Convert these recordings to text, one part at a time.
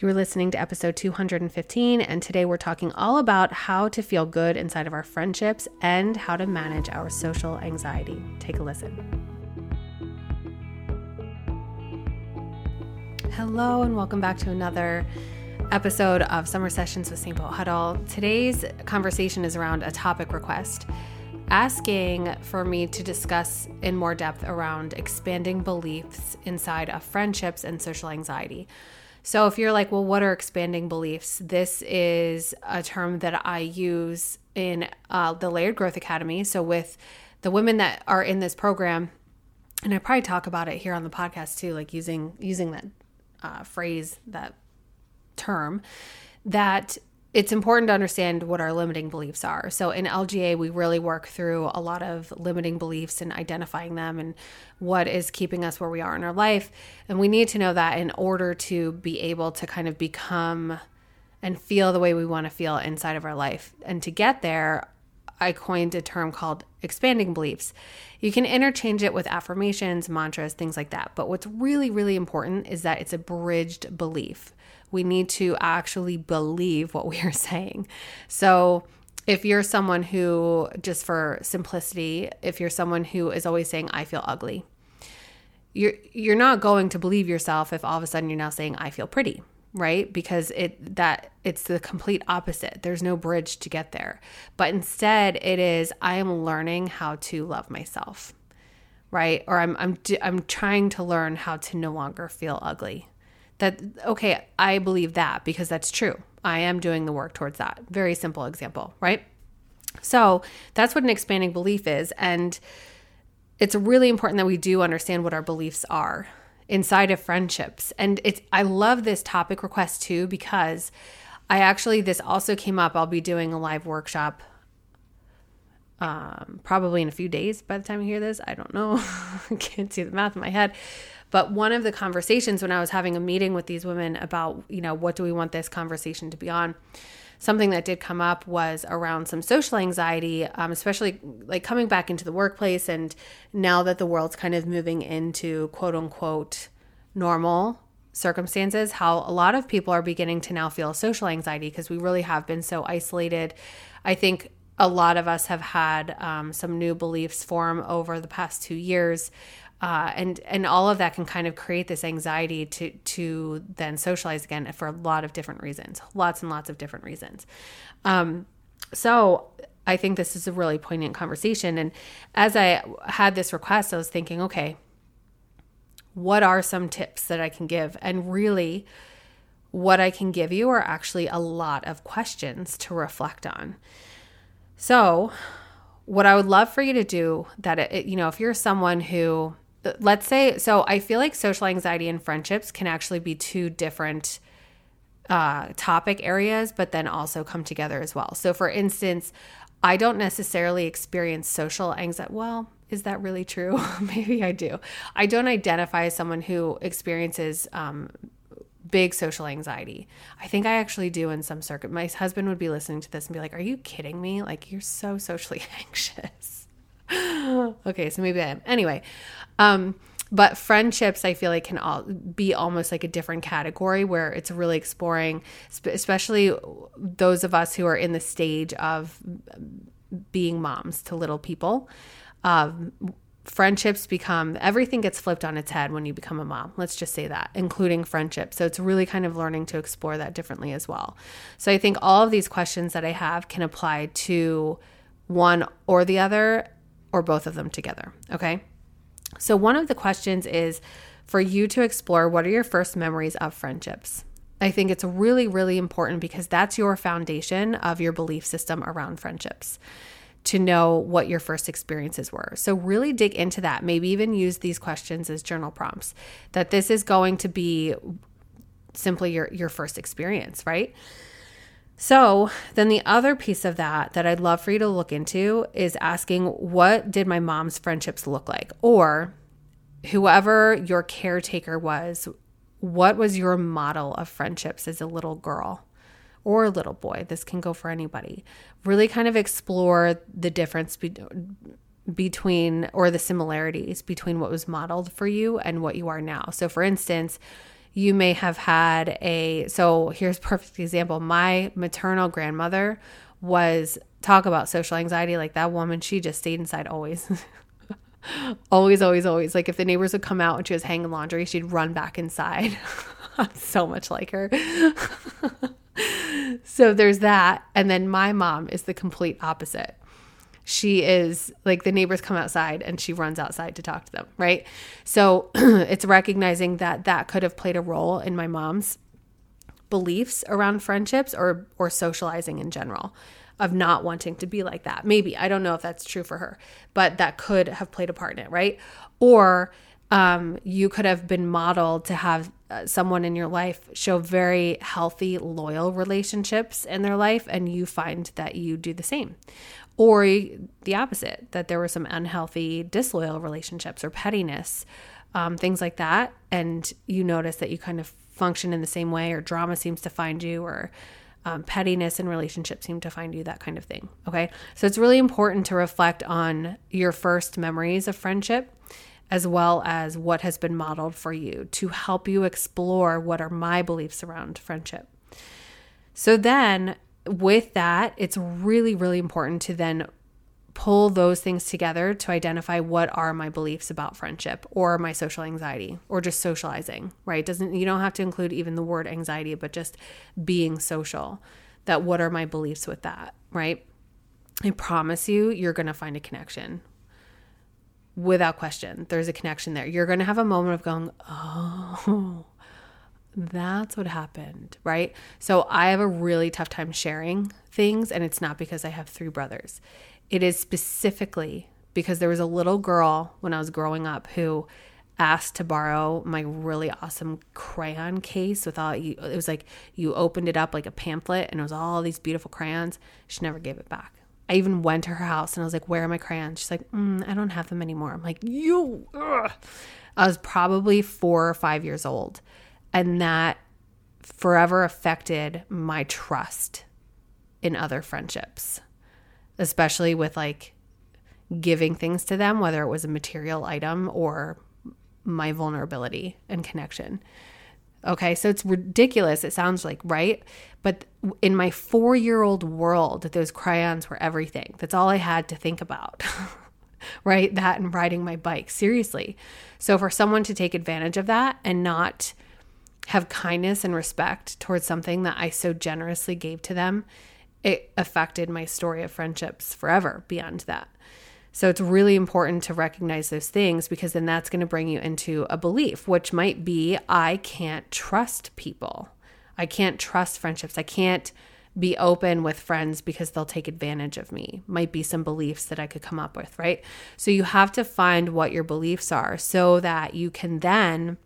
You're listening to episode 215, and today we're talking all about how to feel good inside of our friendships and how to manage our social anxiety. Take a listen. Hello, and welcome back to another episode of Summer Sessions with St. Paul Huddle. Today's conversation is around a topic request asking for me to discuss in more depth around expanding beliefs inside of friendships and social anxiety. So if you're like, well, what are expanding beliefs? This is a term that I use in uh, the Layered Growth Academy. So with the women that are in this program, and I probably talk about it here on the podcast too, like using using that uh, phrase, that term, that it's important to understand what our limiting beliefs are. So in LGA, we really work through a lot of limiting beliefs and identifying them and what is keeping us where we are in our life. And we need to know that in order to be able to kind of become and feel the way we want to feel inside of our life. And to get there, I coined a term called expanding beliefs. You can interchange it with affirmations, mantras, things like that. But what's really, really important is that it's a bridged belief we need to actually believe what we are saying. So, if you're someone who, just for simplicity, if you're someone who is always saying, I feel ugly, you're, you're not going to believe yourself if all of a sudden you're now saying, I feel pretty right? Because it that it's the complete opposite. There's no bridge to get there. But instead it is i am learning how to love myself right? Or i'm i'm i'm trying to learn how to no longer feel ugly that, okay, I believe that because that's true. I am doing the work towards that. Very simple example, right? So that's what an expanding belief is. And it's really important that we do understand what our beliefs are inside of friendships. And it's, I love this topic request too because I actually, this also came up. I'll be doing a live workshop um, probably in a few days by the time you hear this. I don't know. Can't see the math in my head. But one of the conversations when I was having a meeting with these women about, you know, what do we want this conversation to be on? Something that did come up was around some social anxiety, um, especially like coming back into the workplace. And now that the world's kind of moving into quote unquote normal circumstances, how a lot of people are beginning to now feel social anxiety because we really have been so isolated. I think a lot of us have had um, some new beliefs form over the past two years uh, and and all of that can kind of create this anxiety to to then socialize again for a lot of different reasons, lots and lots of different reasons. Um, so I think this is a really poignant conversation. And as I had this request, I was thinking, okay, what are some tips that I can give? And really, what I can give you are actually a lot of questions to reflect on. So, what I would love for you to do that it, you know, if you're someone who let's say so i feel like social anxiety and friendships can actually be two different uh, topic areas but then also come together as well. So for instance i don't necessarily experience social anxiety well is that really true? Maybe i do. I don't identify as someone who experiences um, big social anxiety. I think i actually do in some circuit. My husband would be listening to this and be like are you kidding me? Like you're so socially anxious. Okay, so maybe I am. Anyway, um, but friendships, I feel like can all be almost like a different category where it's really exploring, especially those of us who are in the stage of being moms to little people. Um, friendships become everything gets flipped on its head when you become a mom. Let's just say that, including friendships. So it's really kind of learning to explore that differently as well. So I think all of these questions that I have can apply to one or the other or both of them together. Okay. So, one of the questions is for you to explore what are your first memories of friendships? I think it's really, really important because that's your foundation of your belief system around friendships to know what your first experiences were. So, really dig into that. Maybe even use these questions as journal prompts that this is going to be simply your, your first experience, right? So, then the other piece of that that I'd love for you to look into is asking what did my mom's friendships look like? Or whoever your caretaker was, what was your model of friendships as a little girl or a little boy? This can go for anybody. Really kind of explore the difference be- between or the similarities between what was modeled for you and what you are now. So, for instance, you may have had a so here's perfect example. My maternal grandmother was talk about social anxiety. Like that woman she just stayed inside always. Always always always. Like if the neighbors would come out and she was hanging laundry she'd run back inside. So much like her. So there's that. And then my mom is the complete opposite she is like the neighbors come outside and she runs outside to talk to them, right? So it's recognizing that that could have played a role in my mom's beliefs around friendships or or socializing in general of not wanting to be like that. Maybe I don't know if that's true for her, but that could have played a part in it, right? Or um, you could have been modeled to have uh, someone in your life show very healthy, loyal relationships in their life, and you find that you do the same or the opposite, that there were some unhealthy, disloyal relationships or pettiness, um, things like that. And you notice that you kind of function in the same way, or drama seems to find you, or um, pettiness in relationships seem to find you, that kind of thing. Okay. So it's really important to reflect on your first memories of friendship as well as what has been modeled for you to help you explore what are my beliefs around friendship. So then with that, it's really, really important to then pull those things together to identify what are my beliefs about friendship or my social anxiety or just socializing, right? Doesn't you don't have to include even the word anxiety, but just being social. That what are my beliefs with that, right? I promise you, you're going to find a connection. Without question, there's a connection there. You're going to have a moment of going, oh, that's what happened, right? So I have a really tough time sharing things, and it's not because I have three brothers. It is specifically because there was a little girl when I was growing up who asked to borrow my really awesome crayon case with all it was like you opened it up like a pamphlet and it was all these beautiful crayons. She never gave it back. I even went to her house and I was like, "Where are my crayons?" She's like, mm, "I don't have them anymore." I'm like, "You." Ugh. I was probably four or five years old, and that forever affected my trust in other friendships, especially with like giving things to them, whether it was a material item or my vulnerability and connection. Okay, so it's ridiculous. It sounds like, right? But in my four year old world, those crayons were everything. That's all I had to think about, right? That and riding my bike. Seriously. So for someone to take advantage of that and not have kindness and respect towards something that I so generously gave to them, it affected my story of friendships forever beyond that. So it's really important to recognize those things because then that's going to bring you into a belief, which might be I can't trust people. I can't trust friendships. I can't be open with friends because they'll take advantage of me. Might be some beliefs that I could come up with, right? So you have to find what your beliefs are so that you can then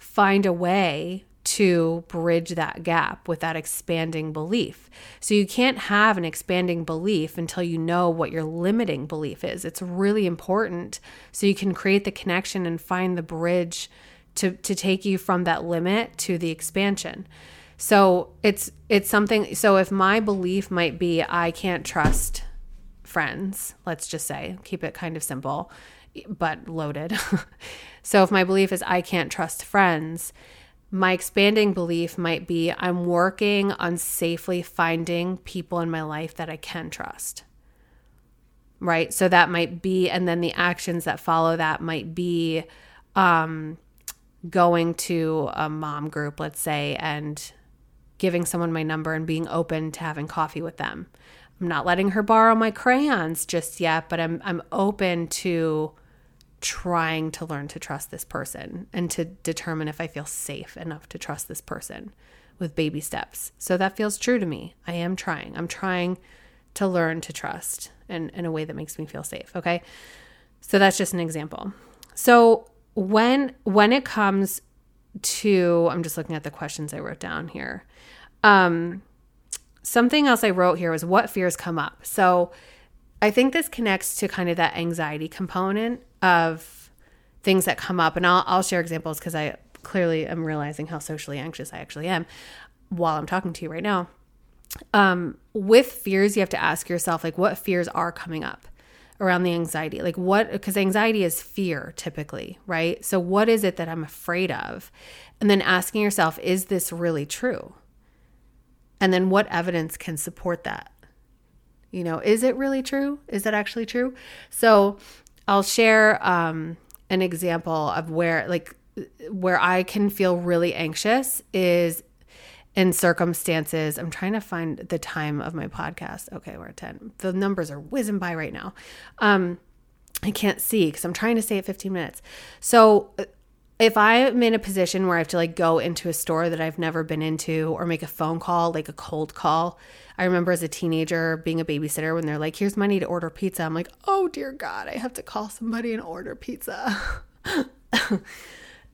find a way to bridge that gap with that expanding belief. So you can't have an expanding belief until you know what your limiting belief is. It's really important so you can create the connection and find the bridge to to take you from that limit to the expansion. So it's it's something so if my belief might be I can't trust friends, let's just say, keep it kind of simple but loaded. so if my belief is I can't trust friends, my expanding belief might be I'm working on safely finding people in my life that I can trust. Right? So that might be, and then the actions that follow that might be um, going to a mom group, let's say, and giving someone my number and being open to having coffee with them. I'm not letting her borrow my crayons just yet, but I'm I'm open to trying to learn to trust this person and to determine if I feel safe enough to trust this person with baby steps. So that feels true to me. I am trying. I'm trying to learn to trust in, in a way that makes me feel safe. Okay. So that's just an example. So when when it comes to I'm just looking at the questions I wrote down here. Um something else I wrote here was what fears come up. So I think this connects to kind of that anxiety component of things that come up. And I'll, I'll share examples because I clearly am realizing how socially anxious I actually am while I'm talking to you right now. Um, with fears, you have to ask yourself, like, what fears are coming up? around the anxiety. Like, what, because anxiety is fear typically, right? So, what is it that I'm afraid of? And then asking yourself, is this really true? And then what evidence can support that? You know, is it really true? Is that actually true? So, I'll share um, an example of where, like, where I can feel really anxious is in circumstances. I'm trying to find the time of my podcast. Okay, we're at 10. The numbers are whizzing by right now. Um, I can't see because I'm trying to stay at 15 minutes. So uh, if I'm in a position where I have to like go into a store that I've never been into or make a phone call, like a cold call, I remember as a teenager being a babysitter when they're like, here's money to order pizza. I'm like, oh dear God, I have to call somebody and order pizza.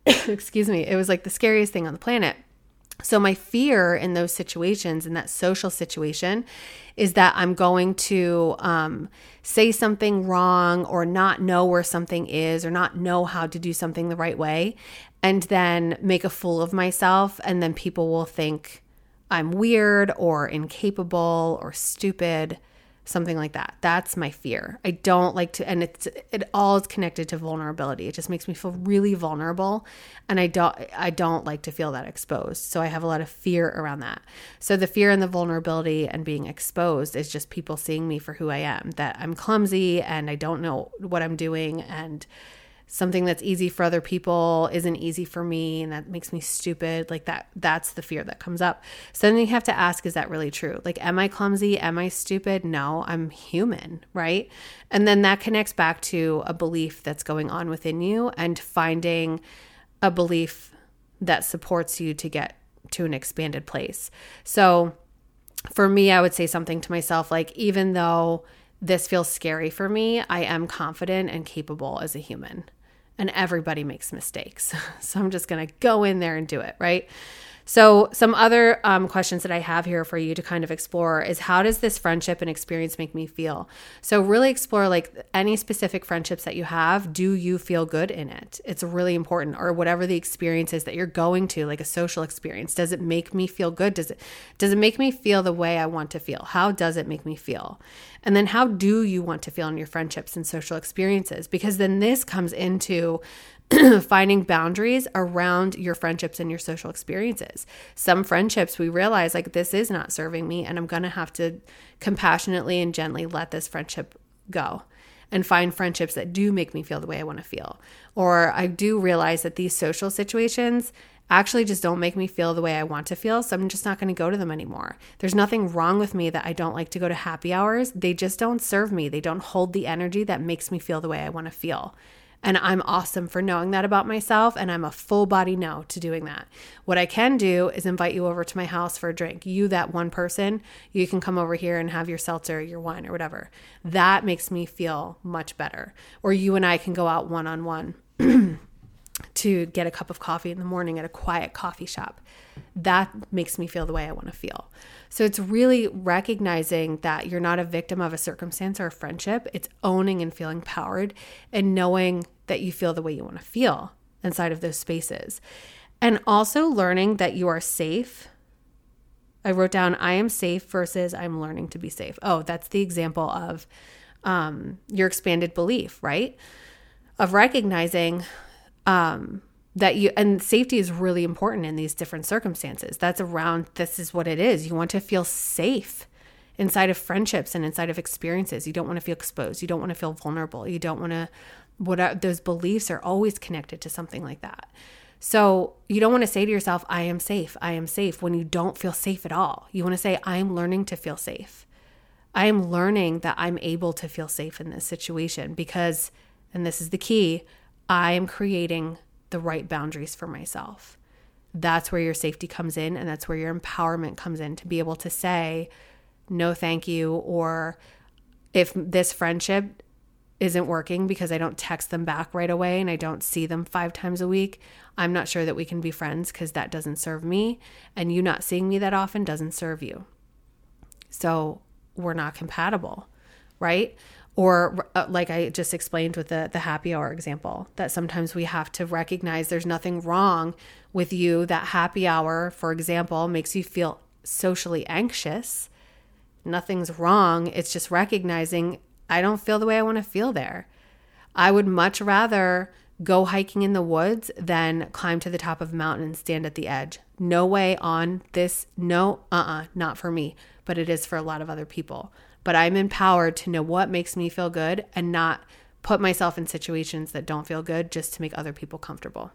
Excuse me. It was like the scariest thing on the planet. So, my fear in those situations, in that social situation, is that I'm going to um, say something wrong or not know where something is or not know how to do something the right way, and then make a fool of myself. And then people will think I'm weird or incapable or stupid something like that. That's my fear. I don't like to and it's it all is connected to vulnerability. It just makes me feel really vulnerable and I don't I don't like to feel that exposed. So I have a lot of fear around that. So the fear and the vulnerability and being exposed is just people seeing me for who I am, that I'm clumsy and I don't know what I'm doing and something that's easy for other people isn't easy for me and that makes me stupid like that that's the fear that comes up. So then you have to ask is that really true? Like am i clumsy? Am i stupid? No i'm human right? And then that connects back to a belief that's going on within you and finding a belief that supports you to get to an expanded place. So for me i would say something to myself like even though this feels scary for me, I am confident and capable as a human and everybody makes mistakes. So I'm just going to go in there and do it, right? So, some other um, questions that I have here for you to kind of explore is how does this friendship and experience make me feel? So, really explore like any specific friendships that you have. Do you feel good in it? It's really important, or whatever the experience is that you're going to, like a social experience. Does it make me feel good? Does it does it make me feel the way I want to feel? How does it make me feel? And then, how do you want to feel in your friendships and social experiences? Because then this comes into finding boundaries around your friendships and your social experiences. Some friendships we realize like this is not serving me and I'm going to have to compassionately and gently let this friendship go and find friendships that do make me feel the way I want to feel. Or I do realize that these social situations actually just don't make me feel the way I want to feel. So I'm just not going to go to them anymore. There's nothing wrong with me that I don't like to go to happy hours. They just don't serve me. They don't hold the energy that makes me feel the way I want to feel. And I'm awesome for knowing that about myself. And I'm a full body no to doing that. What I can do is invite you over to my house for a drink. You, that one person, you can come over here and have your seltzer, your wine, or whatever. That makes me feel much better. Or you and I can go out one on one to get a cup of coffee in the morning at a quiet coffee shop. That makes me feel the way I want to feel. So it's really recognizing that you're not a victim of a circumstance or a friendship. It's owning and feeling powered and knowing that you feel the way you want to feel inside of those spaces. And also learning that you are safe. I wrote down, I am safe versus I'm learning to be safe. Oh, that's the example of um, your expanded belief, right? Of recognizing um, that you and safety is really important in these different circumstances. That's around this is what it is. You want to feel safe inside of friendships and inside of experiences. You don't want to feel exposed. You don't want to feel vulnerable. You don't want to what those beliefs are always connected to something like that. So you don't want to say to yourself, I am safe, I am safe when you don't feel safe at all. You want to say, I am learning to feel safe. I am learning that I'm able to feel safe in this situation because, and this is the key, I am creating the right boundaries for myself. That's where your safety comes in, and that's where your empowerment comes in to be able to say, no, thank you, or if this friendship isn't working because I don't text them back right away and I don't see them five times a week, I'm not sure that we can be friends because that doesn't serve me. And you not seeing me that often doesn't serve you. So we're not compatible, right? or uh, like i just explained with the the happy hour example that sometimes we have to recognize there's nothing wrong with you that happy hour for example makes you feel socially anxious nothing's wrong it's just recognizing I don't feel the way I want to feel there. I would much rather go hiking in the woods than climb to the top of a mountain and stand at the edge. No way on this. No, uh uh-uh, uh, not for me, but it is for a lot of other people. But I'm empowered to know what makes me feel good and not put myself in situations that don't feel good just to make other people comfortable.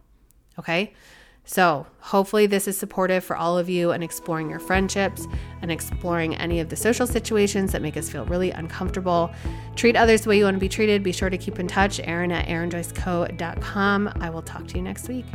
Okay? So, hopefully, this is supportive for all of you and exploring your friendships and exploring any of the social situations that make us feel really uncomfortable. Treat others the way you want to be treated. Be sure to keep in touch. Erin at erinjoyceco.com. I will talk to you next week.